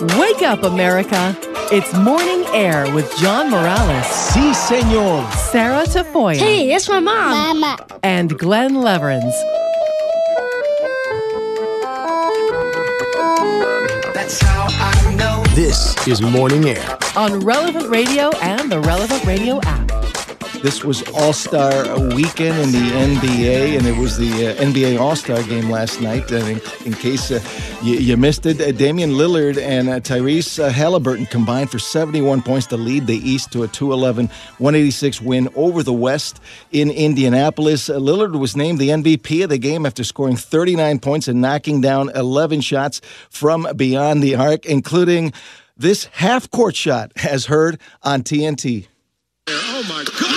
Wake up, America. It's Morning Air with John Morales, Si, senor. Sarah Tafoya, Hey, it's my mom. Mama. and Glen Lewerenz. That's how I know. This is Morning Air. on Relevant Radio and the Relevant Radio app. This was All Star Weekend in the NBA, and it was the uh, NBA All Star game last night. And in, in case uh, you, you missed it, uh, Damian Lillard and uh, Tyrese uh, Haliburton combined for 71 points to lead the East to a 211 186 win over the West in Indianapolis. Uh, Lillard was named the MVP of the game after scoring 39 points and knocking down 11 shots from beyond the arc, including this half court shot, as heard on TNT. Oh my God!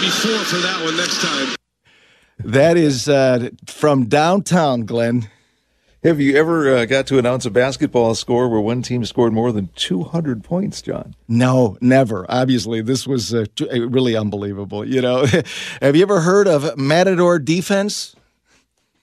for that one next time. That is uh, from downtown, Glen. Have you ever uh, got to announce a basketball score where one team scored more than 200 points, John? No, never. Obviously, this was uh, uh really unbelievable. You know, have you ever heard of Matador defense?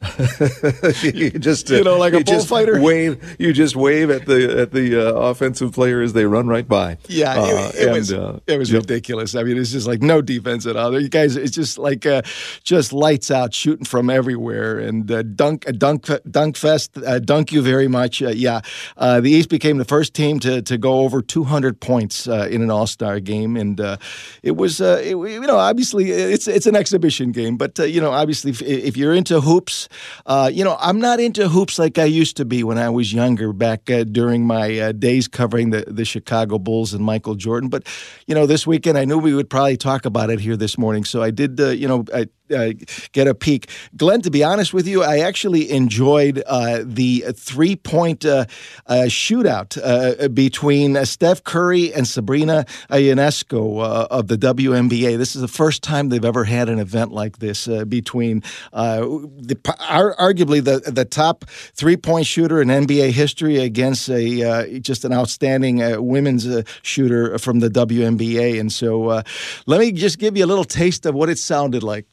you just You know, like a bullfighter? Wave. You just wave at the at the uh, offensive player as they run right by. Yeah, Uh, it, it and, was uh, it was yep. ridiculous. I mean, it's just like no defense at all. You guys, it's just like uh, just lights out, shooting from everywhere, and uh, dunk, uh, dunk, dunk fest. Uh, dunk you very much. Uh, yeah, uh, the East became the first team to to go over 200 points uh, in an All Star game, and uh, it was uh, it, you know obviously it's it's an exhibition game, but uh, you know obviously if, if you're into hoops, uh, you know I'm not into hoops like I used to be when I was younger back uh, during my uh, days covering the the Chicago Bulls and Michael Jordan. But you know this weekend I knew we would probably talk about it here this morning, so I did uh, you know I, uh, get a peek. Glen, to be honest with you, I actually enjoyed uh, the three point uh, uh, shootout uh, between uh, Steph Curry and Sabrina Ionescu of the WNBA. This is the first time they've ever had an event like this between the, ar- arguably the, the top three point shooter in NBA history against a just an outstanding women's shooter from the WNBA. And so let me just give you a little taste of what it sounded like.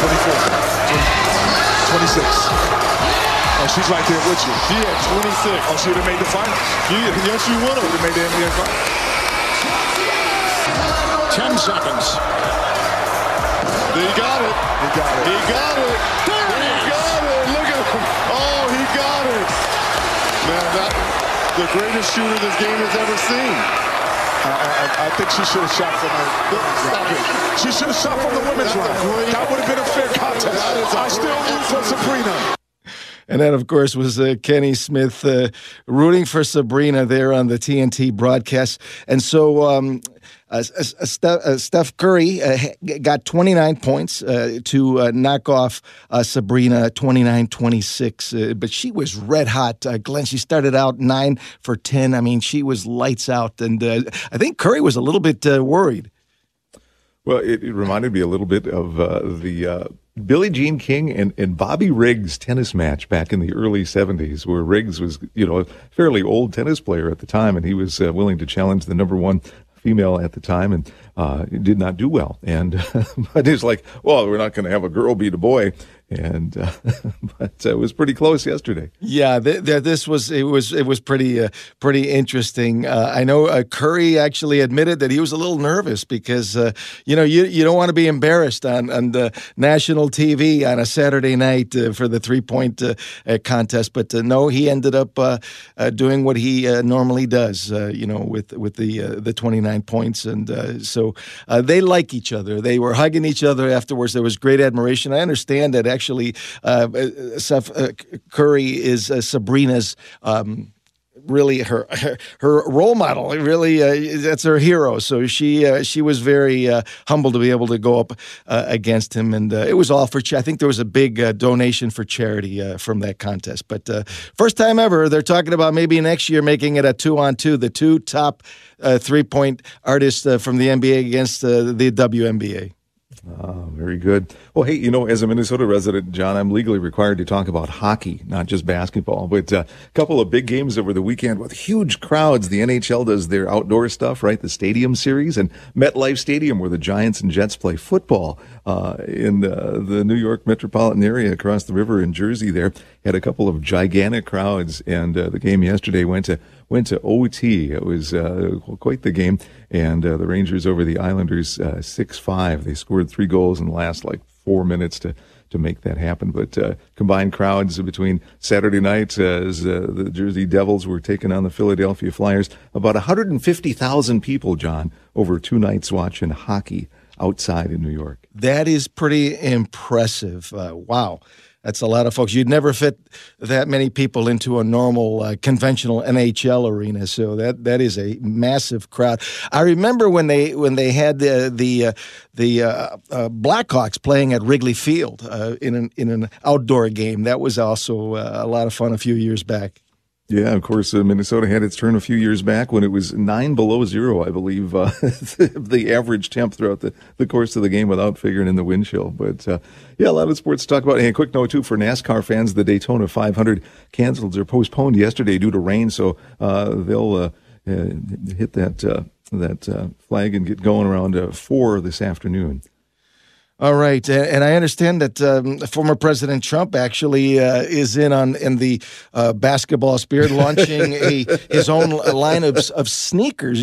26. Oh, she's right there with you. She had 26. Oh, she would have made the finals. yes, she would have. Would have made the NBA finals. 10 seconds. He got it. He got it. He got it. There he got it. Look at him. Oh, he got it. Man, that the greatest shooter this game has ever seen. I, I, I think she should have shot from the. Stop it. She should have shot from the women's line. That would have been a fair contest. I still root for Sabrina. And that, of course, was uh, Kenny Smith uh, rooting for Sabrina there on the TNT broadcast. And so um, uh, uh, Steph, uh, Steph Curry uh, got 29 points uh, to uh, knock off uh, Sabrina 29 26. Uh, but she was red hot. Uh, Glen, she started out 9 for 10. I mean, she was lights out. And uh, I think Curry was a little bit uh, worried. Well, it, it reminded me a little bit of uh, the uh, Billie Jean King and, and Bobby Riggs tennis match back in the early 70s, where Riggs was, you know, a fairly old tennis player at the time, and he was uh, willing to challenge the number one female at the time and uh, did not do well. And but it's like, well, we're not going to have a girl beat a boy. And uh, but uh, it was pretty close yesterday. Yeah, th- th- this was it was it was pretty uh, pretty interesting. Uh, I know uh, Curry actually admitted that he was a little nervous because uh, you know you you don't want to be embarrassed on on the national TV on a Saturday night for the three point contest. But no, he ended up doing what he normally does. You know, with with the the twenty nine points, and so they like each other. They were hugging each other afterwards. There was great admiration. I understand that actually uh, uh, Steph uh, Curry is uh, Sabrina's. Um, really her her role model. Really uh, that's her hero. So she uh, she was very uh, humble to be able to go up uh, against him. And uh, it was all for cha- I think there was a big uh, donation for charity uh, from that contest. But uh, first time ever they're talking about maybe next year making it a two on two the two top uh, three point artists uh, from the NBA against uh, the WNBA Oh, very good. Well, hey, you know, as a Minnesota resident, John, I'm legally required to talk about hockey, not just basketball. But a uh, couple of big games over the weekend with huge crowds. The NHL does their outdoor stuff, right? The Stadium Series and MetLife Stadium, where the Giants and Jets play football uh, in the New York metropolitan area across the river in Jersey. There had a couple of gigantic crowds, and uh, the game yesterday went to went to OT. It was uh, quite the game, and uh, the Rangers over the Islanders uh, six five. They scored three goals in the last like four minutes to to make that happen. But uh, combined crowds between Saturday night uh, as uh, the Jersey Devils were taking on the Philadelphia Flyers, about 150,000 people, John, over two nights watching hockey outside in New York. That is pretty impressive. wow. That's a lot of folks. You'd never fit that many people into a normal uh, conventional NHL arena. So that that is a massive crowd. I remember when they when they had the the uh, the uh, uh Blackhawks playing at Wrigley Field uh, in an in an outdoor game. That was also uh, a lot of fun a few years back. Yeah, of course, uh, Minnesota had its turn a few years back when it was nine below zero, I believe, uh, the average temp throughout the, the course of the game without figuring in the wind chill. But uh, yeah, a lot of sports to talk about. And a quick note, too, for NASCAR fans, the Daytona 500 canceled or postponed yesterday due to rain. So uh, they'll uh, uh, hit that, that flag and get going around 4 this afternoon. All right, and I understand that um, former President Trump actually uh, is in on in the uh, basketball spirit, launching a his own line of, of sneakers.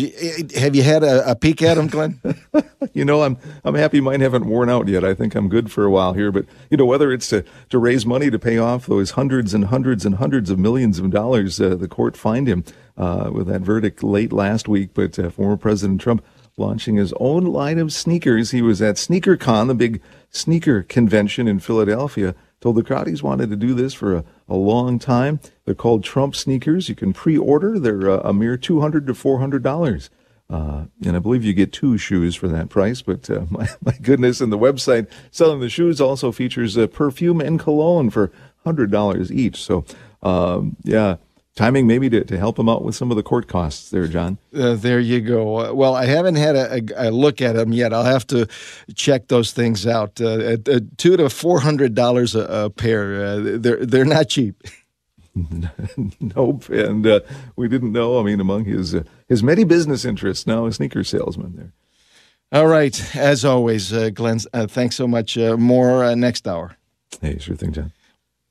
Have you had a, a peek at them, Glen? you know, I'm I'm happy mine haven't worn out yet. I think I'm good for a while here. But you know, whether it's to to raise money to pay off those hundreds and hundreds and hundreds of millions of dollars uh, the court fined him uh, with that verdict late last week, but uh, former President Trump launching his own line of sneakers. He was at SneakerCon, the big sneaker convention in Philadelphia. Told the crowd he's wanted to do this for a, a long time. They're called Trump sneakers. You can pre-order. They're uh, a mere two hundred to four hundred dollars. Uh, and I believe you get two shoes for that price. But uh, my, my goodness, and the website selling the shoes also features a perfume and cologne for hundred dollars each. So, um, yeah, timing maybe to, to help him out with some of the court costs there, John. Uh, there you go. Uh, well, I haven't had a, a, a, look at them yet. I'll have to check those things out. Uh, at, at two to four hundred dollars a pair. Uh, they're they're not cheap. nope, and uh, we didn't know. I mean, among his uh, his many business interests, now a sneaker salesman there. All right, as always, Glen. thanks so much. more next hour. Hey, sure thing, John.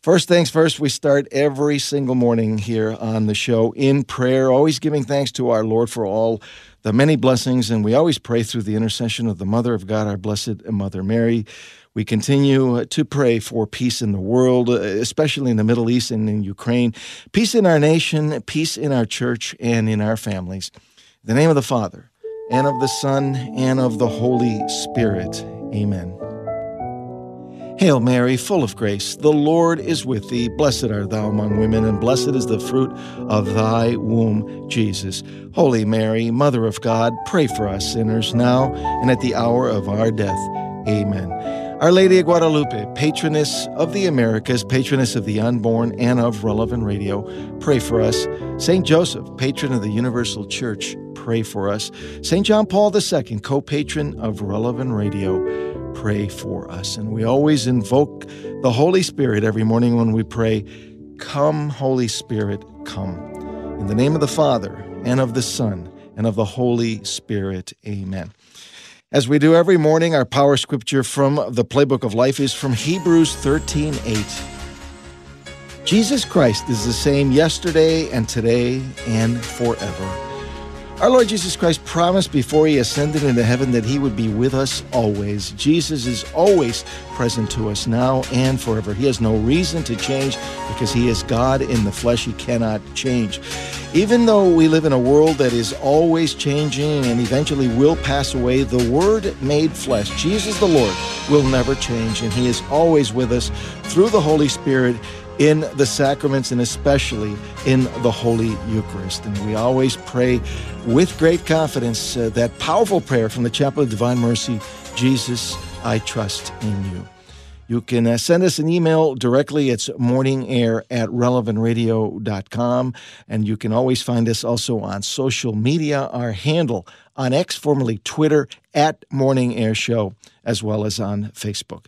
First things first, we start every single morning here on the show in prayer, always giving thanks to our Lord for all the many blessings. And we always pray through the intercession of the Mother of God, our Blessed Mother Mary. We continue uh, to pray for peace in the world, uh, especially in the Middle East and in Ukraine, peace in our nation, peace in our church, and in our families. In the name of the Father, and of the Son, and of the Holy Spirit. Amen. Hail Mary, full of grace, the Lord is with thee. Blessed art thou among women, and blessed is the fruit of thy womb, Jesus. Holy Mary, Mother of God, pray for us sinners now and at the hour of our death. Amen. Our Lady of Guadalupe, patroness of the Americas, patroness of the unborn and of relevant radio, pray for us. St. Joseph, patron of the Universal Church, pray for us. St. John Paul II, co patron of relevant radio, pray for us. And we always invoke the Holy Spirit every morning when we pray, Come, Holy Spirit, come. In the name of the Father, and of the Son, and of the Holy Spirit. Amen. As we do every morning, our power scripture from the Playbook of Life is from Hebrews 13 8. Jesus Christ is the same yesterday and today and forever. Our Lord Jesus Christ promised before he ascended into heaven that he would be with us always. Jesus is always present to us now and forever. He has no reason to change because he is God in the flesh. He cannot change. Even though we live in a world that is always changing and eventually will pass away, the Word made flesh, Jesus the Lord, will never change, and He is always with us through the Holy Spirit in the sacraments and especially in the Holy Eucharist. And we always pray with great confidence uh, that powerful prayer from the Chaplet of Divine Mercy Jesus, I trust in you. You can uh, send us an email directly. It's morningair at relevantradio.com. And you can always find us also on social media. Our handle on X, formerly Twitter, at Morning Air Show, as well as on Facebook.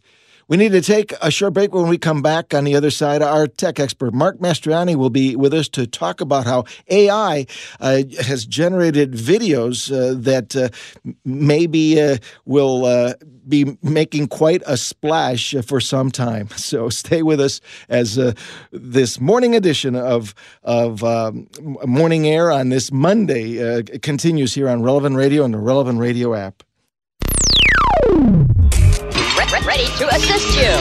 We need to take a short break. When we come back on the other side, our tech expert, Mark Mastroianni, will be with us to talk about how AI uh, has generated videos uh, that uh, maybe uh, will uh, be making quite a splash for some time. So stay with us as uh, this morning edition of, of um, Morning Air on this Monday continues here on Relevant Radio and the Relevant Radio app ready to assist you.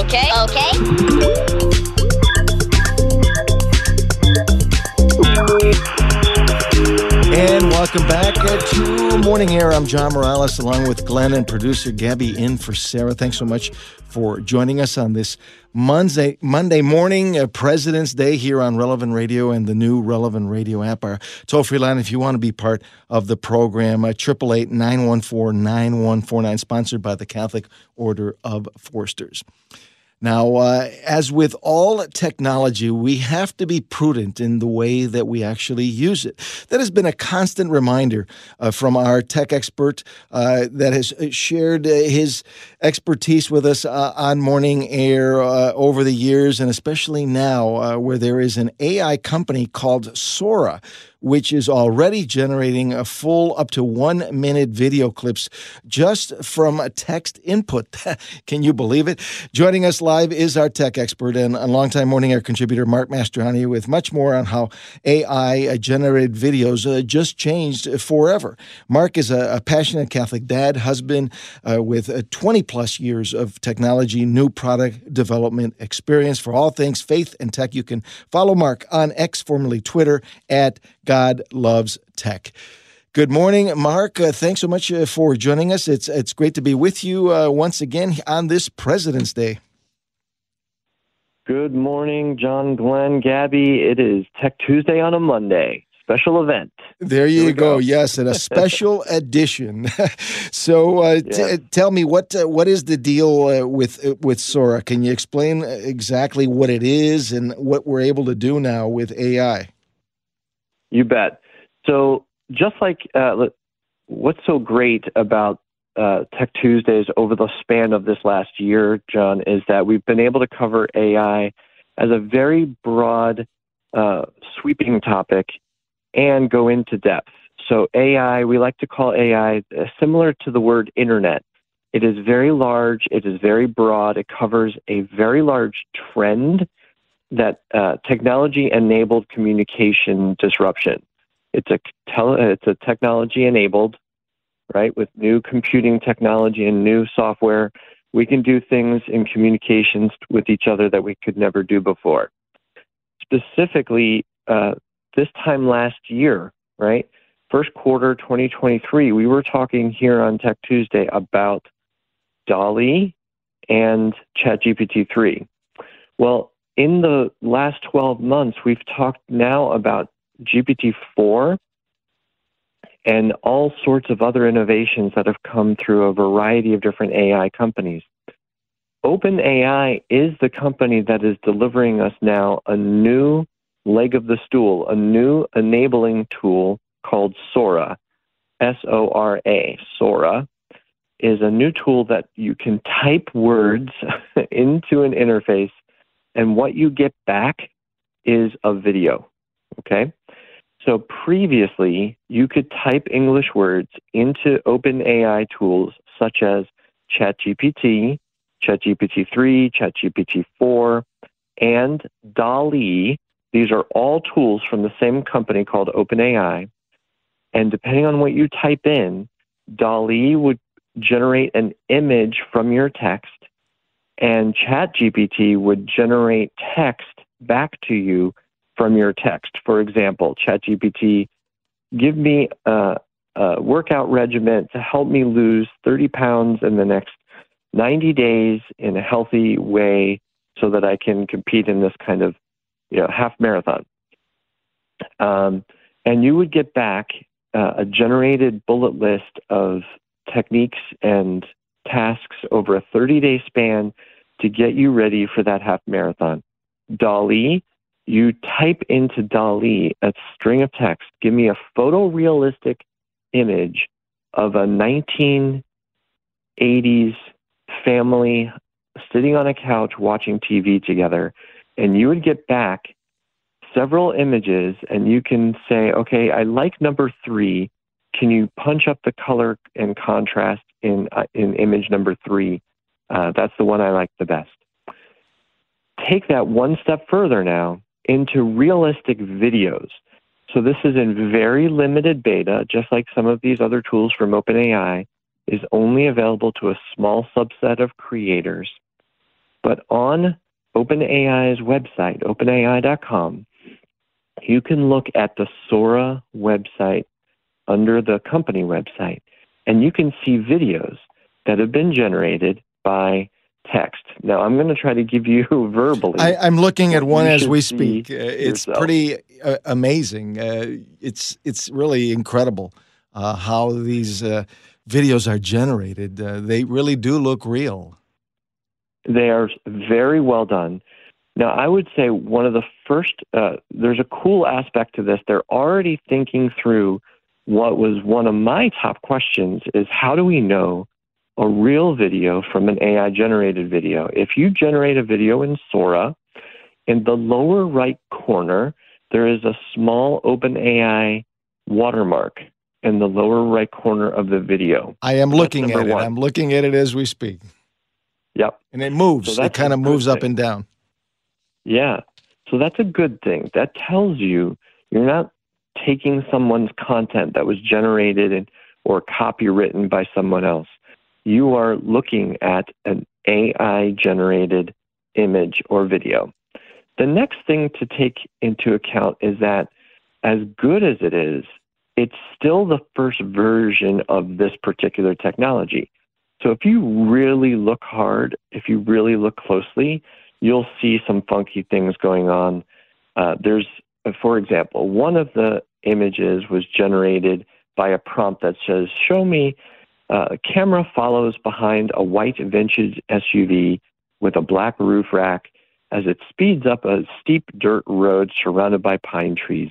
Okay, okay. And welcome back to Morning Air. I'm John Morales along with Glen and producer Gabby in for Sarah. Thanks so much for joining us on this Monday Monday morning, uh, President's Day here on Relevant Radio and the new Relevant Radio app. Our toll free line, if you want to be part of the program, uh, triple eight nine one four nine one four nine, sponsored by the Catholic Order of Foresters. Now, uh, as with all technology, we have to be prudent in the way that we actually use it. That has been a constant reminder uh, from our tech expert uh, that has uh, shared uh, his expertise with us uh, on Morning Air over the years, and especially now, where there is an AI company called Sora which is already generating a full up to one minute video clips just from a text input. Can you believe it? Joining us live is our tech expert and a longtime Morning Air contributor, Mark Mastroianni, with much more on how AI generated videos uh, just changed forever. Mark is a, a passionate Catholic dad, husband uh, with uh, 20 plus years of technology, new product development experience for all things faith and tech. You can follow Mark on X, formerly Twitter, at God loves tech. Good morning, Mark. Uh, thanks so much uh, for joining us. It's it's great to be with you uh, once again on this President's Day. Good morning, John, Glen, Gabby. It is Tech Tuesday on a Monday. Special event. There you go. go. Yes, and a special edition. so, uh, yeah. t- tell me what uh, what is the deal uh, with with Sora? Can you explain exactly what it is and what we're able to do now with AI? You bet. So, just like uh, what's so great about uh, Tech Tuesdays over the span of this last year, John, is that we've been able to cover AI as a very broad, uh, sweeping topic and go into depth. So, AI, we like to call AI uh, similar to the word internet. It is very large, it is very broad, it covers a very large trend that uh, technology enabled communication disruption. It's a tele- it's a technology enabled, right? With new computing technology and new software, we can do things in communications with each other that we could never do before. Specifically, uh, this time last year, right? First quarter 2023, we were talking here on Tech Tuesday about DALL-E and ChatGPT 3. Well, in the last 12 months, we've talked now about GPT 4 and all sorts of other innovations that have come through a variety of different AI companies. OpenAI is the company that is delivering us now a new leg of the stool, a new enabling tool called Sora. S O R A. Sora is a new tool that you can type words into an interface and what you get back is a video. Okay? So previously, you could type English words into OpenAI tools such as ChatGPT, ChatGPT 3, ChatGPT 4, and DALL-E. These are all tools from the same company called OpenAI. And depending on what you type in, DALL-E would generate an image from your text and ChatGPT would generate text back to you from your text. For example, ChatGPT, give me a, a workout regimen to help me lose 30 pounds in the next 90 days in a healthy way so that I can compete in this kind of you know half marathon. Um, and you would get back uh, a generated bullet list of techniques and tasks over a 30 day span to get you ready for that half marathon. DALL-E, you type into DALL-E a string of text, give me a photorealistic image of a 1980s family sitting on a couch watching TV together, and you would get back several images, and you can say, okay, I like number three. Can you punch up the color and contrast in uh, in image number three? Uh, that's the one I like the best. Take that one step further now into realistic videos. So this is in very limited beta, just like some of these other tools from OpenAI, is only available to a small subset of creators. But on OpenAI's website, openai.com, you can look at the Sora website under the company website, and you can see videos that have been generated by text. Now, I'm going to try to give you verbally. I, am looking at one as we speak. Uh, it's yourself. pretty uh, amazing. Uh, it's it's really incredible uh, how these uh, videos are generated. Uh, they really do look real. They are very well done. Now, I would say one of the first, uh, there's a cool aspect to this. They're already thinking through what was one of my top questions is how do we know a real video from an AI generated video? If you generate a video in Sora, in the lower right corner, there is a small OpenAI watermark in the lower right corner of the video. I am looking at it. one. I'm looking at it as we speak, Yep. and it moves. So it kind of moves up and down. Yeah. So that's a good thing. That tells you you're not taking someone's content that was generated and, or copywritten by someone else. You are looking at an AI generated image or video. The next thing to take into account is that as good as it is, it's still the first version of this particular technology. So if you really look hard, if you really look closely, you'll see some funky things going on. Uh, there's, uh, for example, one of the images was generated by a prompt that says, Show me uh, a camera follows behind a white vintage SUV with a black roof rack as it speeds up a steep dirt road surrounded by pine trees.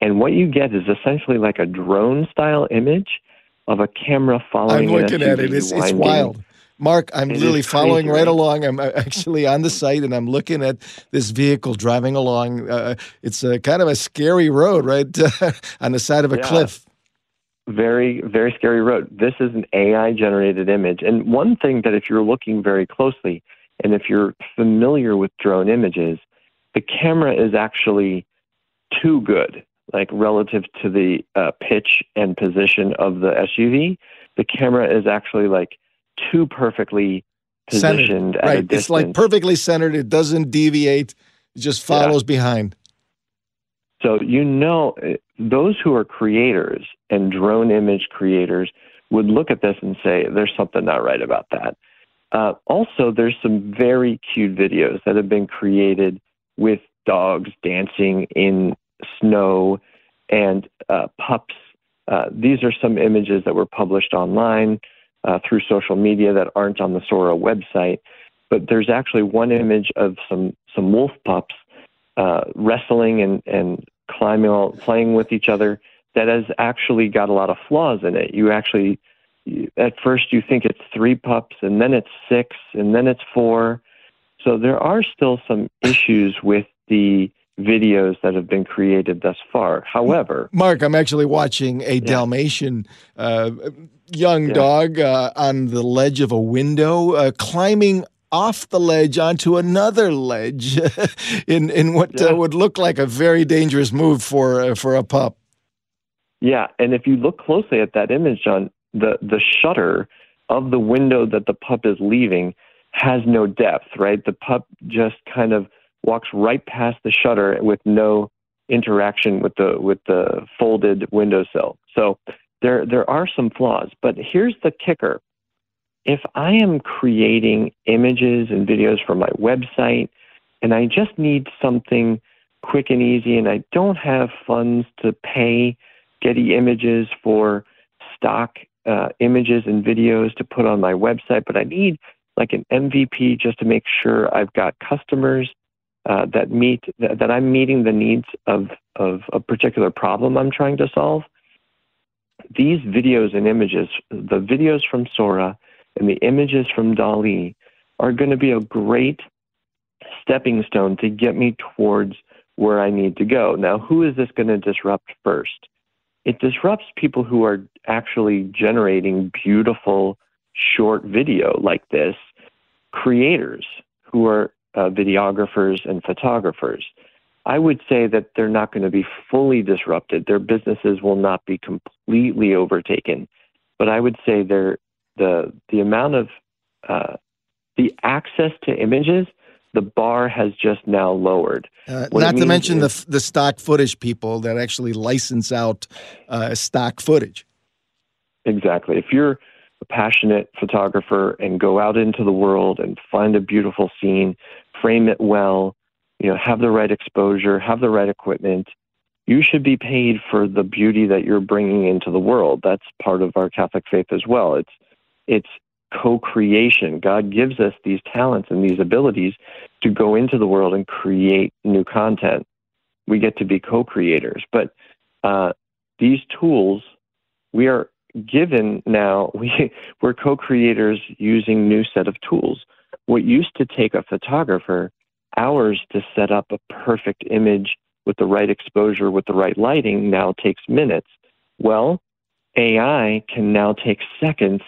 And what you get is essentially like a drone style image of a camera following I'm looking at it. It's, it's wild. Mark, I'm It literally following right? along. I'm uh, actually on the site and I'm looking at this vehicle driving along. Uh, it's a kind of a scary road, right on the side of a Yeah. cliff. Very very scary road this is an ai generated image and one thing that if you're looking very closely and if you're familiar with drone images the camera is actually too good like relative to the uh, pitch and position of the suv the camera is actually like too perfectly positioned Centered. at a Right. It's like perfectly centered. It doesn't deviate. It just Yeah. follows behind. So you know, those who are creators and drone image creators would look at this and say, "There's something not right about that." Uh, also, there's some very cute videos that have been created with dogs dancing in snow and uh, pups. Uh, these are some images that were published online uh, through social media that aren't on the Sora website. But there's actually one image of some some wolf pups uh, wrestling and, and climbing, all, playing with each other that has actually got a lot of flaws in it. You actually, at first, you think it's three pups, and then it's six, and then it's four. So there are still some issues with the videos that have been created thus far. However, Mark, I'm actually watching a Dalmatian uh, young Yeah. dog uh, on the ledge of a window, uh, climbing off the ledge onto another ledge in in what Yeah. uh, would look like a very dangerous move for uh, for a pup. Yeah, and if you look closely at that image, John, the the shutter of the window that the pup is leaving has no depth, right? The pup just kind of walks right past the shutter with no interaction with the with the folded windowsill. So there there are some flaws, but here's the kicker. If I am creating images and videos for my website and I just need something quick and easy and I don't have funds to pay Getty Images for stock uh, images and videos to put on my website, but I need like an MVP just to make sure I've got customers uh, that meet that, that I'm meeting the needs of of a particular problem I'm trying to solve. These videos and images, the videos from Sora and the images from DALL-E, are going to be a great stepping stone to get me towards where I need to go. Now, who is this going to disrupt first? It disrupts people who are actually generating beautiful short video like this, creators who are uh, videographers and photographers. I would say that they're not going to be fully disrupted. Their businesses will not be completely overtaken, but I would say they're, the the amount of uh, the access to images the bar has just now lowered. Uh, not to mention is, the the stock footage people that actually license out uh, stock footage. Exactly. If you're a passionate photographer and go out into the world and find a beautiful scene, frame it well, you know, have the right exposure, have the right equipment, you should be paid for the beauty that you're bringing into the world. That's part of our Catholic faith as well. It's it's co-creation. God gives us these talents and these abilities to go into the world and create new content. We get to be co-creators, but uh, these tools we are given now. We we're co-creators using new set of tools. What used to take a photographer hours to set up a perfect image with the right exposure, with the right lighting, now takes minutes. Well, AI can now take seconds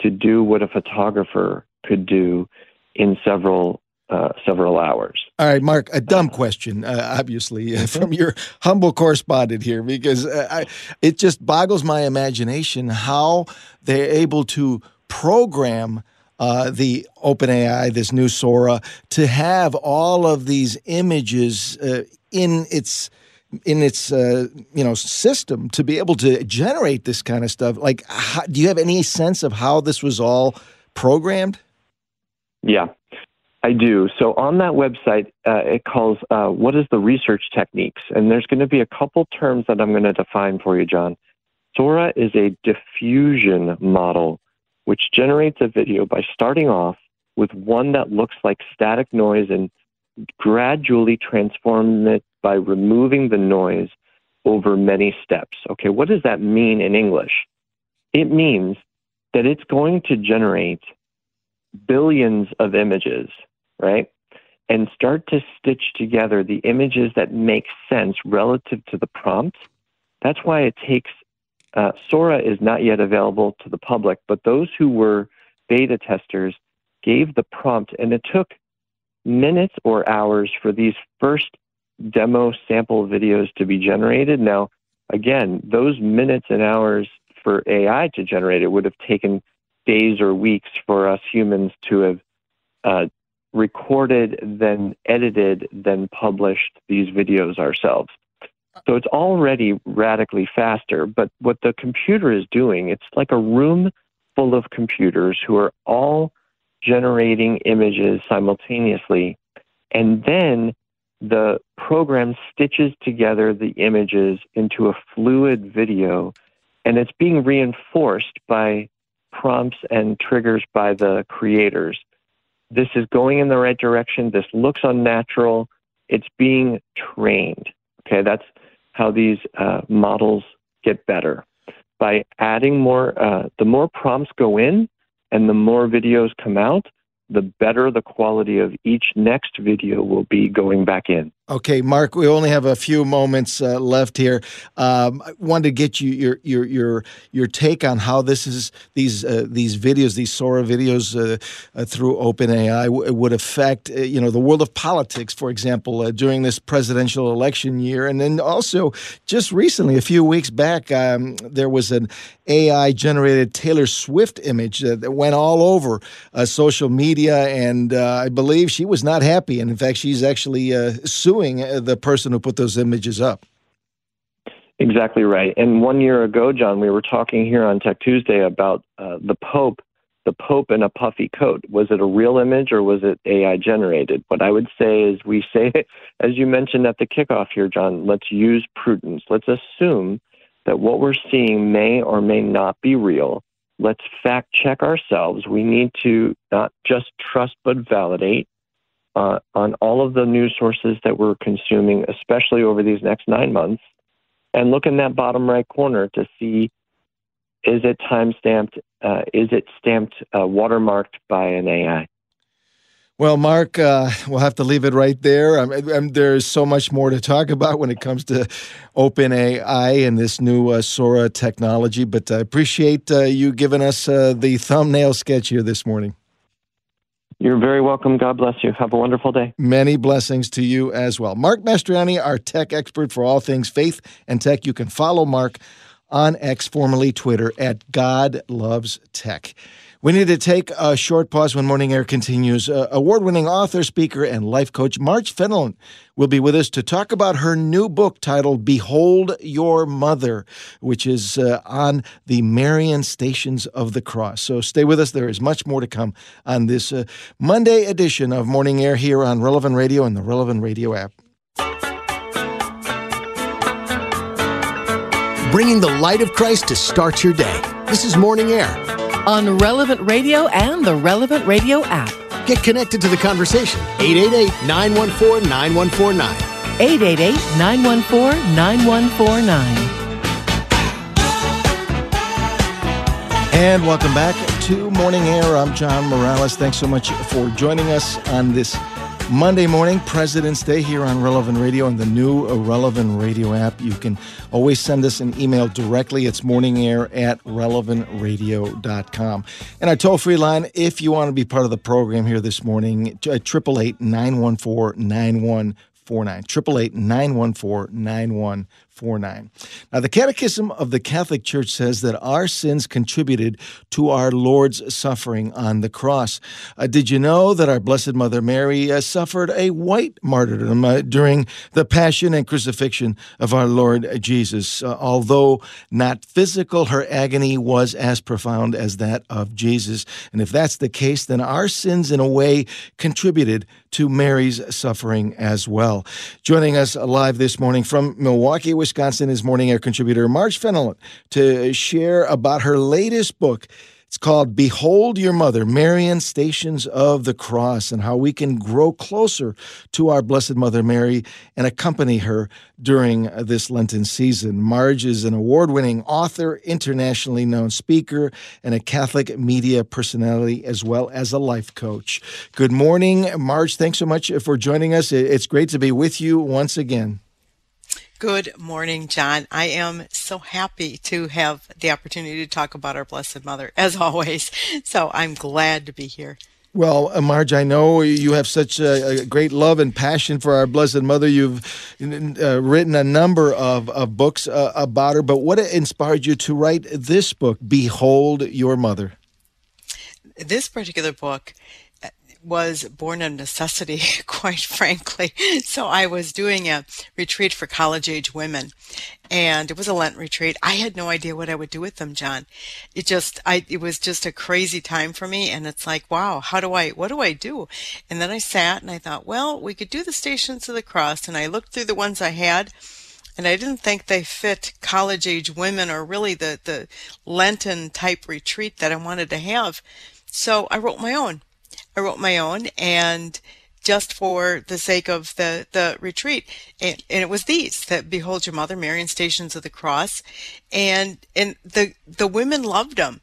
to do what a photographer could do in several uh, several hours. All right, Mark, a dumb question, uh, obviously, uh, from your humble correspondent here, because uh, I, it just boggles my imagination how they're able to program uh, the OpenAI, this new Sora, to have all of these images uh, in its in its uh, you know system to be able to generate this kind of stuff. Like, how, do you have any sense of how this was all programmed? Yeah, I do. So on that website, uh, it calls uh, what is the research techniques, and there's going to be a couple terms that I'm going to define for you, John. Sora is a diffusion model, which generates a video by starting off with one that looks like static noise and gradually transform it by removing the noise over many steps. Okay, what does that mean in English? It means that it's going to generate billions of images, right? And start to stitch together the images that make sense relative to the prompt. That's why it takes, uh, Sora is not yet available to the public, but those who were beta testers gave the prompt, and it took minutes or hours for these first demo sample videos to be generated. Now, again, those minutes and hours for AI to generate it would have taken days or weeks for us humans to have uh, recorded, then edited, then published these videos ourselves. So it's already radically faster. But what the computer is doing, it's like a room full of computers who are all generating images simultaneously. And then the program stitches together the images into a fluid video, and it's being reinforced by prompts and triggers by the creators. This is going in the right direction. This looks unnatural. It's being trained. Okay, that's how these uh, models get better. By adding more, uh, the more prompts go in and the more videos come out, the better the quality of each next video will be going back in. Okay, Mark, we only have a few moments uh, left here. Um, I wanted to get you your your your your take on how this is these uh, these videos, these Sora videos uh, uh through OpenAI w- would affect uh, you know the world of politics, for example, uh, during this presidential election year, and then also just recently, a few weeks back, um, there was an AI generated Taylor Swift image that went all over social media, and I believe she was not happy, and in fact, she's actually suing suing uh, the person who put those images up. Exactly right. And one year ago, John, we were talking here on Tech Tuesday about uh, the Pope, the Pope in a puffy coat. Was it a real image or was it AI generated? What I would say is we say, as you mentioned at the kickoff here, John, let's use prudence. Let's assume that what we're seeing may or may not be real. Let's fact check ourselves. We need to not just trust but validate uh, on all of the news sources that we're consuming, especially over these next nine months, and look in that bottom right corner to see is it time stamped? Uh, is it stamped, uh, watermarked by an AI? Well, Mark, uh, we'll have to leave it right there. Um, um, there's so much more to talk about when it comes to OpenAI and this new uh, Sora technology, but I appreciate uh, you giving us uh, the thumbnail sketch here this morning. You're very welcome. God bless you. Have a wonderful day. Many blessings to you as well. Mark Mastroianni, our tech expert for all things faith and tech. You can follow Mark on X, formerly Twitter, at God Loves Tech. We need to take a short pause when Morning Air continues. Uh, Award winning author, speaker, and life coach Marge Fenelon will be with us to talk about her new book titled Behold Your Mother, which is uh, on the Marian Stations of the Cross. So stay with us. There is much more to come on this uh, Monday edition of Morning Air here on Relevant Radio and the Relevant Radio app. Bringing the light of Christ to start your day. This is Morning Air on Relevant Radio and the Relevant Radio app. Get connected to the conversation. 888 914 9149. 888 914 9149. And welcome back to Morning Air. I'm John Morales. Thanks so much for joining us on this Monday morning, President's Day here on Relevant Radio and the new Relevant Radio app. You can always send us an email directly. It's morningair at relevantradio.com. And our toll free line, if you want to be part of the program here this morning, uh, 888 914 9149. 888 914 9149. 49. Now, the Catechism of the Catholic Church says that our sins contributed to our Lord's suffering on the cross. Uh, did you know that our Blessed Mother Mary uh, suffered a white martyrdom uh, during the passion and crucifixion of our Lord Jesus? Uh, although not physical, her agony was as profound as that of Jesus. And if that's the case, then our sins, in a way, contributed to Mary's suffering as well. Joining us live this morning from Milwaukee, Wisconsin is Morning Air contributor Marge Fenelon to share about her latest book. It's called Behold Your Mother, Marian Stations of the Cross, and how we can grow closer to our Blessed Mother Mary and accompany her during this Lenten season. Marge is an award winning author, internationally known speaker, and a Catholic media personality, as well as a life coach. Good morning, Marge. Thanks so much for joining us. It's great to be with you once again. Good morning, John. I am so happy to have the opportunity to talk about our Blessed Mother, as always. So I'm glad to be here. Well, uh, Marge, I know you have such a, a, great love and passion for our Blessed Mother. You've uh, written a number of, of books uh, about her, but what inspired you to write this book, Behold Your Mother? This particular book was born of necessity, quite frankly. So I was doing a retreat for college age women and it was a Lent retreat. I had no idea what I would do with them, John. It just, I, it was just a crazy time for me. And it's like, wow, how do I, what do I do? And then I sat and I thought, well, we could do the Stations of the Cross. And I looked through the ones I had and I didn't think they fit college age women or really the, the Lenten type retreat that I wanted to have. So I wrote my own. I wrote my own and just for the sake of the, the retreat. And, and it was these that Behold Your Mother, Marian Stations of the Cross. And, and the, the women loved them.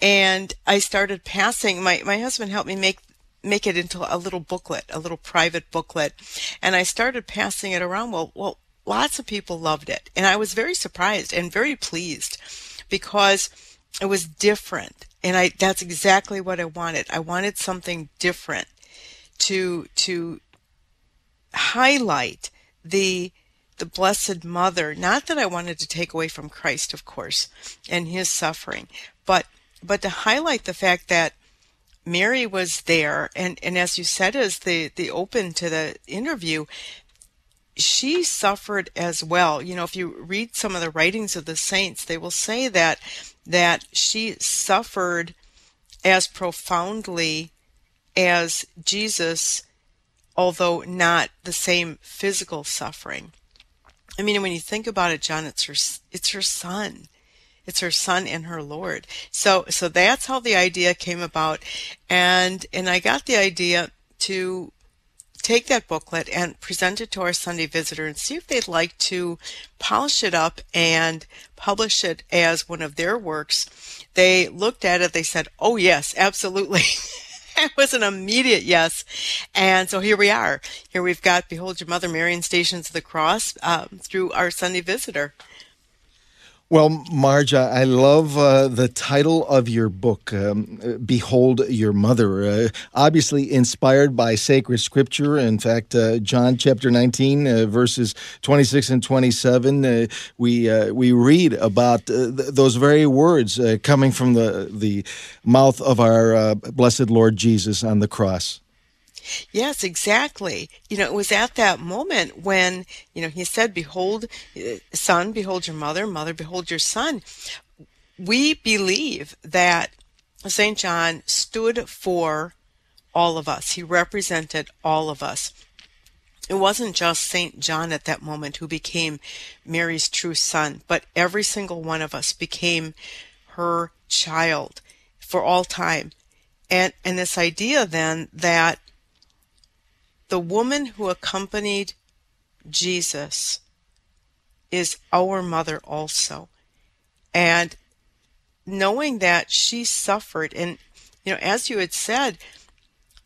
And I started passing, my, my husband helped me make make it into a little booklet, a little private booklet. And I started passing it around. Well, well, lots of people loved it. And I was very surprised and very pleased because it was different and I that's exactly what I wanted. I wanted something different to to highlight the the blessed mother not that I wanted to take away from Christ of course and his suffering but but to highlight the fact that Mary was there and and as you said as the the open to the interview she suffered as well. You know, if you read some of the writings of the saints, they will say that that she suffered as profoundly as Jesus, although not the same physical suffering. I mean, when you think about it, John, it's her, it's her son. It's her son and her Lord. So, so that's how the idea came about. And, and I got the idea to take that booklet and present it to our Sunday visitor and see if they'd like to polish it up and publish it as one of their works. They looked at it, they said, Oh yes, absolutely. it was an immediate yes. And so here we are. Here we've got Behold Your Mother, Marian Stations of the Cross um, through our Sunday visitor. Well, Marge, I love uh, the title of your book, um, Behold Your Mother. Uh, obviously inspired by sacred scripture. In fact, uh, John chapter 19, uh, verses 26 and 27, uh, we, uh, we read about th- those very words coming from the, the mouth of our blessed Lord Jesus on the cross. Yes, exactly. You know, it was at that moment when, you know, he said, Behold, uh, son, behold your mother, mother, behold your son. We believe that St. John stood for all of us, he represented all of us. It wasn't just St. John at that moment who became Mary's true son, but every single one of us became her child for all time. And, and this idea then that the woman who accompanied Jesus is our mother also. And knowing that she suffered and you know as you had said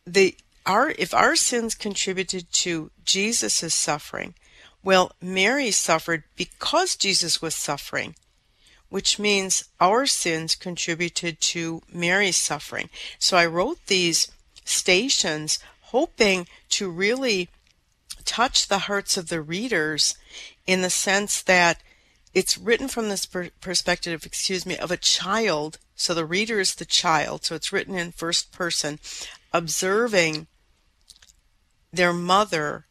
the our if our sins contributed to Jesus' suffering well Mary suffered because Jesus was suffering which means our sins contributed to Mary's suffering so I wrote these stations hoping to really touch the hearts of the readers in the sense that it's written from this per- perspective, excuse me, of a child. So the reader is the child. So it's written in first person, observing their mother,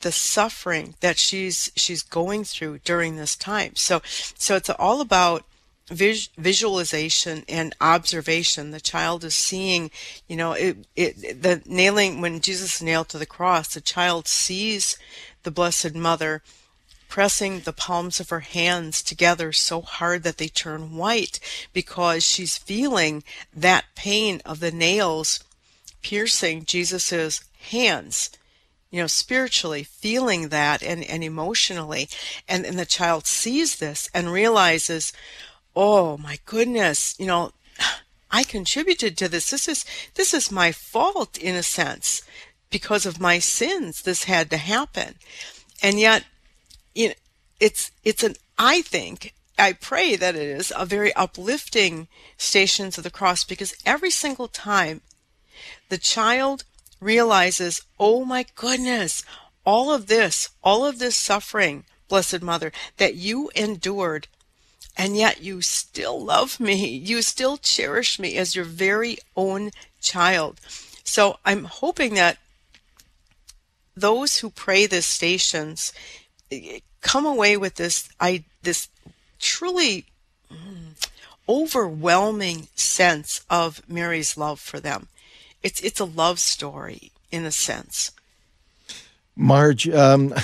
the suffering that she's she's going through during this time. So so it's all about vis- visualization and observation. The child is seeing, you know, it, it, the nailing, when Jesus nailed to the cross, the child sees the Blessed Mother pressing the palms of her hands together so hard that they turn white because she's feeling that pain of the nails piercing Jesus's hands you know, spiritually feeling that and, and emotionally. And, and the child sees this and realizes, oh my goodness, you know, I contributed to this. This is this is my fault in a sense because of my sins. This had to happen, and yet, you know, it's it's an I think I pray that it is a very uplifting Stations of the Cross because every single time the child realizes, oh my goodness, all of this, all of this suffering, Blessed Mother, that you endured and yet you still love me. You still cherish me as your very own child. So I'm hoping that those who pray this stations eh, come away with this I this truly mm, overwhelming sense of Mary's love for them. It's it's a love story in a sense. Marge, um,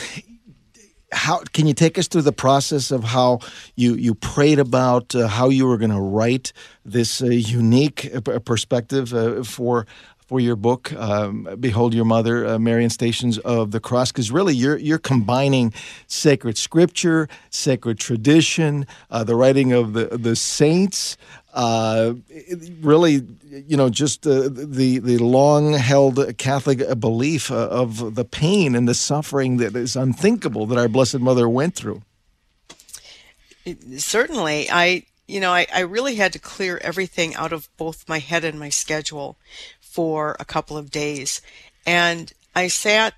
how can you take us through the process of how you you prayed about uh, how you were going to write this uh, unique uh, perspective uh, for for your book, um, "Behold Your Mother," uh, Marian Stations of the Cross, because really you're you're combining sacred scripture, sacred tradition, uh, the writing of the the saints, uh, really, you know, just uh, the the long held Catholic belief uh, of the pain and the suffering that is unthinkable that our Blessed Mother went through. Certainly, I you know I, I really had to clear everything out of both my head and my schedule for a couple of days, and I sat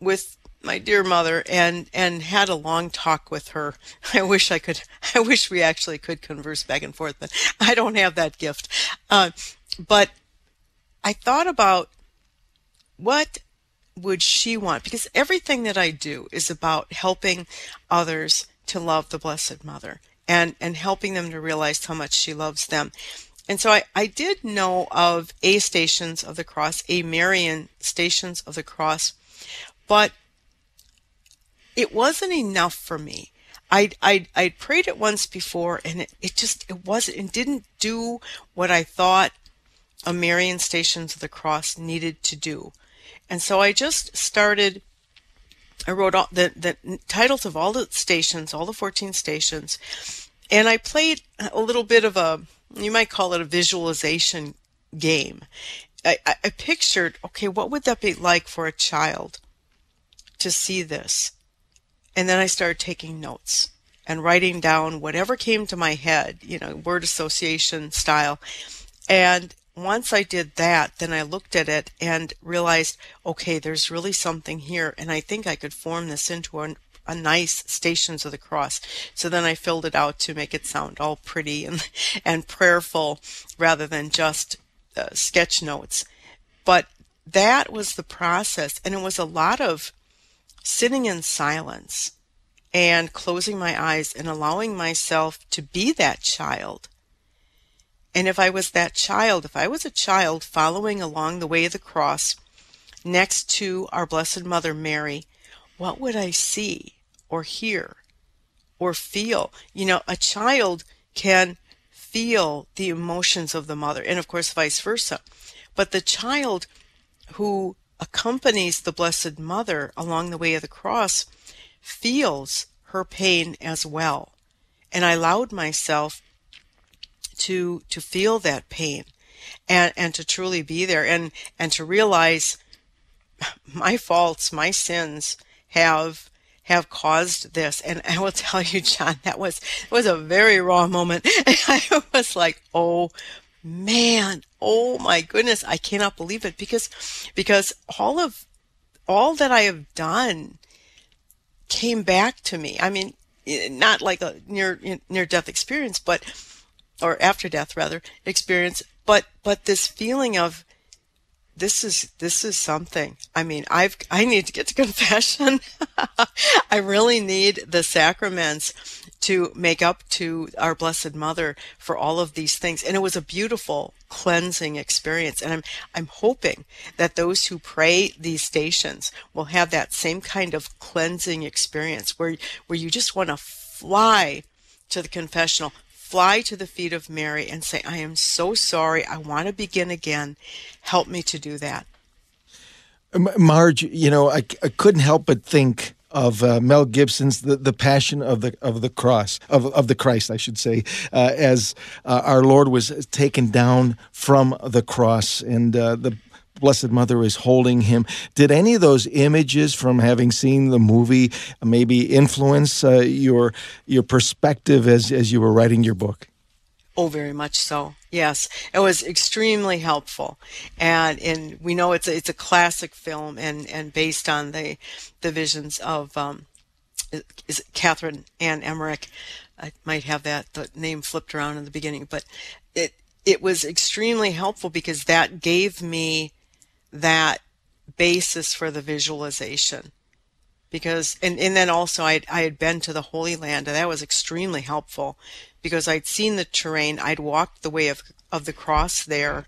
with my dear mother and and had a long talk with her. I wish I could. I wish we actually could converse back and forth, but I don't have that gift. Uh, but I thought about what would she want because everything that I do is about helping others to love the Blessed Mother and and helping them to realize how much she loves them. And so I, I did know of A stations of the cross, a Marian stations of the cross, but it wasn't enough for me. I I I'd prayed it once before, and it, it just it wasn't it didn't do what I thought a Marian Stations of the Cross needed to do, and so I just started. I wrote all the the titles of all the stations, all the fourteen stations, and I played a little bit of a you might call it a visualization game. I, I pictured, okay, what would that be like for a child to see this? And then I started taking notes and writing down whatever came to my head, you know, word association style. And once I did that, then I looked at it and realized, okay, there's really something here. And I think I could form this into a, a nice Stations of the Cross. So then I filled it out to make it sound all pretty and, and prayerful rather than just uh, sketch notes. But that was the process. And it was a lot of sitting in silence and closing my eyes and allowing myself to be that child. And if I was that child, if I was a child following along the way of the cross next to our Blessed Mother Mary, what would I see or hear or feel? You know, a child can feel the emotions of the mother, and of course, vice versa. But the child who accompanies the Blessed Mother along the way of the cross feels her pain as well. And I allowed myself to to feel that pain and and to truly be there and and to realize my faults, my sins have have caused this. And I will tell you, John, that was was a very raw moment. I was like, oh man, oh my goodness, I cannot believe it because because all of all that I have done came back to me. I mean, eh, not like a near near death experience, but or after death rather experience, but but this feeling of this is this is something. I mean, I've I need to get to confession. I really need the sacraments to make up to our blessed mother for all of these things and it was a beautiful cleansing experience and i'm i'm hoping that those who pray these stations will have that same kind of cleansing experience where where you just want to fly to the confessional fly to the feet of Mary and say, I am so sorry. I want to begin again. Help me to do that. Marge, you know, I, I couldn't help but think of uh, Mel Gibson's the, the Passion of the of the Cross of of the Christ, I should say, uh, as uh, our Lord was taken down from the cross, and uh, the Blessed Mother is holding him. Did any of those images from having seen the movie maybe influence uh, your your perspective as as you were writing your book? Oh, very much so. Yes, it was extremely helpful, and and we know it's a, it's a classic film and and based on the the visions of um, is Catherine Anne Emmerich. I might have that the name flipped around in the beginning, but it it was extremely helpful because that gave me that basis for the visualization. Because and, and then also I, I had been to the holy land and that was extremely helpful because i'd seen the terrain i'd walked the way of, of the cross there.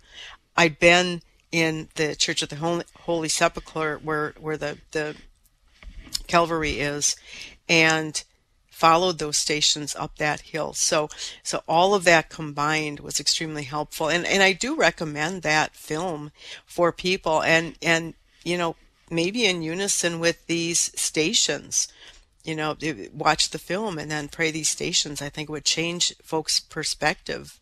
I'd been in the church of the holy, holy sepulchre where where the the calvary is and followed those stations up that hill. So so all of that combined was extremely helpful. And and I do recommend that film for people and and you know maybe in unison with these stations you know eh, watch the film and then pray these stations i think would change folks perspective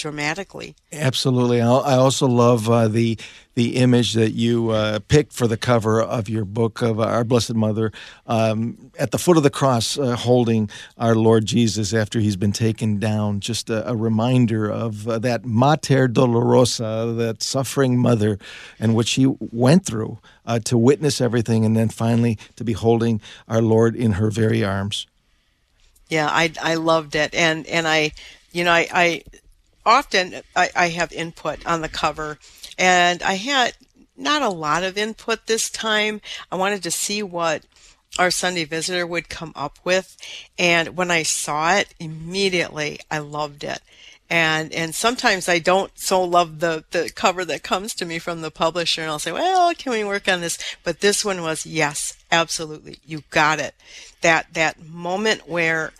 dramatically. Absolutely. I also love uh, the the image that you uh, picked for the cover of your book of Our Blessed Mother um, at the foot of the cross, uh, holding our Lord Jesus after he's been taken down. Just a, a reminder of uh, that Mater Dolorosa, that suffering mother, and what she went through uh, to witness everything, and then finally to be holding our Lord in her very arms. Yeah, I I loved it, and and I, you know, I, I often I, I have input on the cover, and I had not a lot of input this time. I wanted to see what our Sunday visitor would come up with. And when I saw it, immediately I loved it. and and sometimes I don't so love the the cover that comes to me from the publisher, and I'll say, well, can we work on this? But this one was yes, absolutely, you got it. That that moment where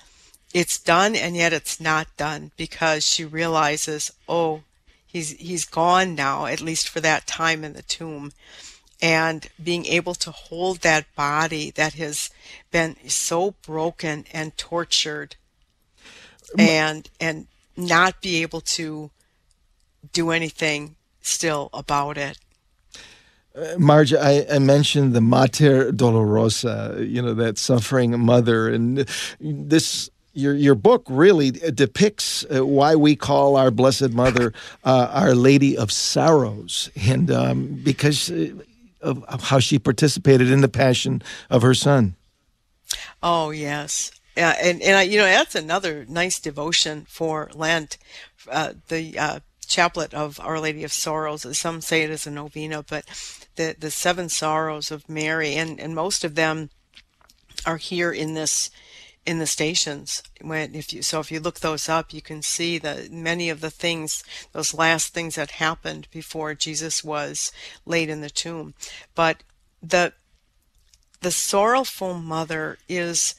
it's done and yet it's not done because she realizes, oh, he's he's gone now, at least for that time in the tomb. And being able to hold that body that has been so broken and tortured and and not be able to do anything still about it. Uh, Marge, I, I, mentioned the Mater Dolorosa, you know, that suffering mother, and this your your book really depicts uh, why we call our Blessed Mother uh, Our Lady of Sorrows, and um, because uh, of, how she participated in the passion of her son. Oh yes, yeah, and and I, you know that's another nice devotion for Lent. Uh, the uh, chaplet of Our Lady of Sorrows, some say it is a novena, but the the seven sorrows of Mary, and and most of them are here in this in the stations when if you so if you look those up you can see that many of the things those last things that happened before Jesus was laid in the tomb but the the sorrowful mother is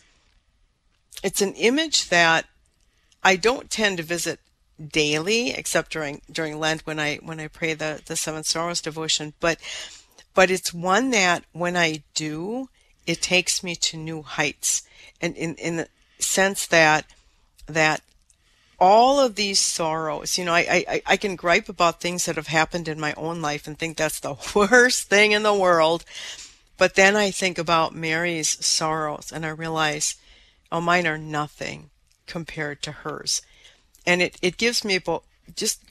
it's an image that I don't tend to visit daily, except during during Lent when I when I pray the the Seven Sorrows devotion. But but it's one that when I do, it takes me to new heights, and in in the sense that that all of these sorrows, you know, I, I, I can gripe about things that have happened in my own life and think that's the worst thing in the world. But then I think about Mary's sorrows and I realize Oh, mine are nothing compared to hers. And it, it gives me both just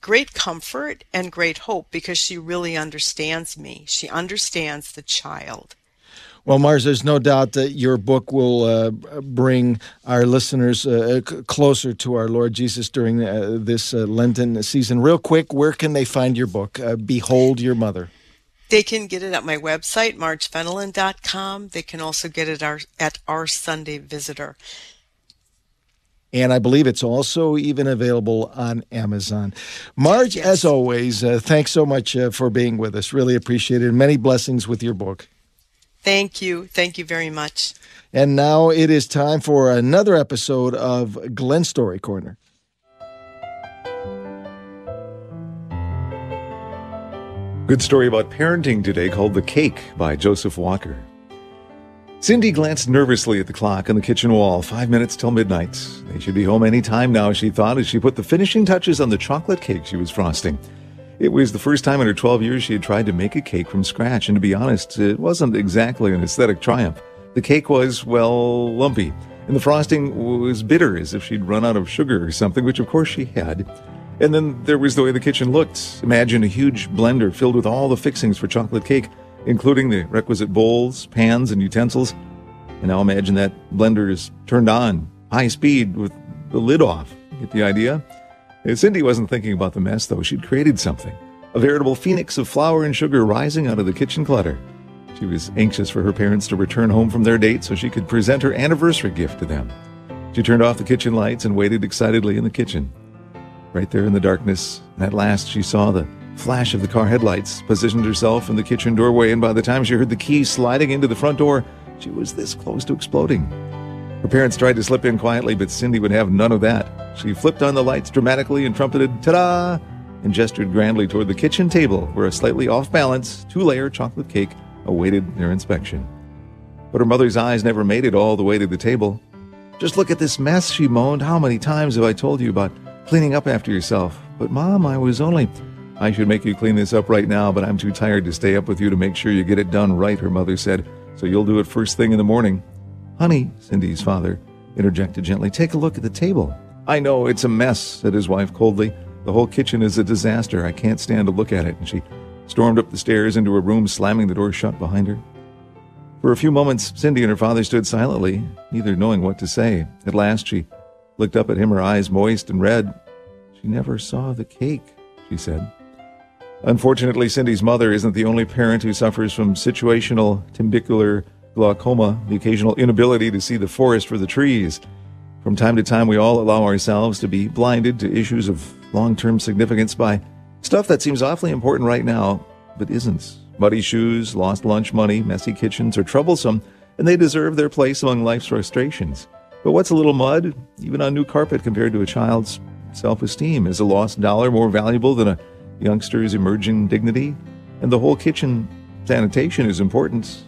great comfort and great hope because she really understands me. She understands the child. Well, Marge, there's no doubt that your book will uh, bring our listeners uh, closer to our Lord Jesus during uh, this uh, Lenten season. Real quick, where can they find your book, uh, Behold Your Mother? They can get it at my website, margefenelon.com. They can also get it our, at our Sunday Visitor. And I believe it's also even available on Amazon. Marge, yes. as always, uh, thanks so much uh, for being with us. Really appreciate it. Many blessings with your book. Thank you. Thank you very much. And now it is time for another episode of Glen Story Corner. Good story about parenting today called The Cake by Joseph Walker. Cindy glanced nervously at the clock on the kitchen wall. Five minutes till midnight. They should be home any time now, she thought, as she put the finishing touches on the chocolate cake she was frosting. It was the first time in her 12 years she had tried to make a cake from scratch, and to be honest, it wasn't exactly an aesthetic triumph. The cake was, well, lumpy, and the frosting was bitter, as if she'd run out of sugar or something, which of course she had. And then there was the way the kitchen looked. Imagine a huge blender filled with all the fixings for chocolate cake, including the requisite bowls, pans, and utensils. And now imagine that blender is turned on, high speed, with the lid off. Get the idea? Cindy wasn't thinking about the mess, though. She'd created something a veritable phoenix of flour and sugar rising out of the kitchen clutter. She was anxious for her parents to return home from their date so she could present her anniversary gift to them. She turned off the kitchen lights and waited excitedly in the kitchen right there in the darkness. And at last she saw the flash of the car headlights, positioned herself in the kitchen doorway, and by the time she heard the key sliding into the front door, she was this close to exploding. Her parents tried to slip in quietly, but Cindy would have none of that. She flipped on the lights dramatically and trumpeted, ta da! and gestured grandly toward the kitchen table where a slightly off balance, two layer chocolate cake awaited their inspection. But her mother's eyes never made it all the way to the table. Just look at this mess, she moaned. How many times have I told you about cleaning up after yourself. But, Mom, I was only. I should make you clean this up right now, but I'm too tired to stay up with you to make sure you get it done right, her mother said. So you'll do it first thing in the morning. Honey, Cindy's father interjected gently, take a look at the table. I know, it's a mess, said his wife coldly. The whole kitchen is a disaster. I can't stand to look at it. And she stormed up the stairs into her room, slamming the door shut behind her. For a few moments, Cindy and her father stood silently, neither knowing what to say. At last, she looked up at him, her eyes moist and red. She never saw the cake, she said. Unfortunately, Cindy's mother isn't the only parent who suffers from situational timbicular glaucoma, the occasional inability to see the forest for the trees. From time to time, we all allow ourselves to be blinded to issues of long term significance by stuff that seems awfully important right now, but isn't. Muddy shoes, lost lunch money, messy kitchens are troublesome, and they deserve their place among life's frustrations. But what's a little mud, even on new carpet, compared to a child's self esteem? Is a lost dollar more valuable than a youngster's emerging dignity? And the whole kitchen sanitation is important.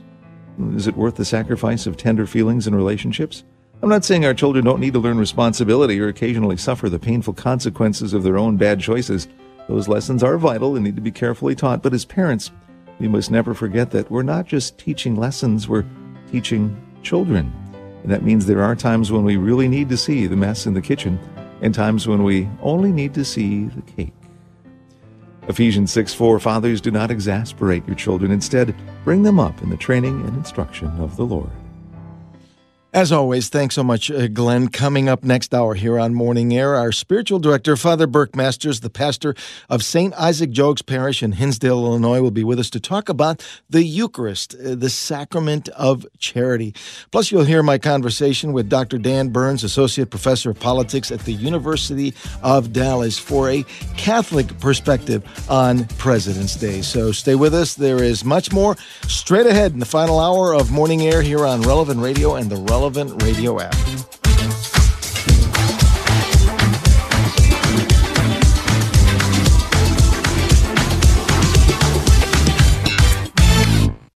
Is it worth the sacrifice of tender feelings and relationships? I'm not saying our children don't need to learn responsibility or occasionally suffer the painful consequences of their own bad choices. Those lessons are vital and need to be carefully taught, but as parents, we must never forget that we're not just teaching lessons, we're teaching children. And that means there are times when we really need to see the mess in the kitchen and times when we only need to see the cake. Ephesians 6 4 Fathers, do not exasperate your children. Instead, bring them up in the training and instruction of the Lord. As always, thanks so much, uh, Glen. Coming up next hour here on Morning Air, our spiritual director, Father Burke Masters, the pastor of St. Isaac Jogues Parish in Hinsdale, Illinois, will be with us to talk about the Eucharist, uh, the sacrament of charity. Plus, you'll hear my conversation with Dr. Dan Burns, Associate Professor of Politics at the University of Dallas, for a Catholic perspective on President's Day. So stay with us. There is much more straight ahead in the final hour of Morning Air here on Relevant Radio and the Relevant Radio app.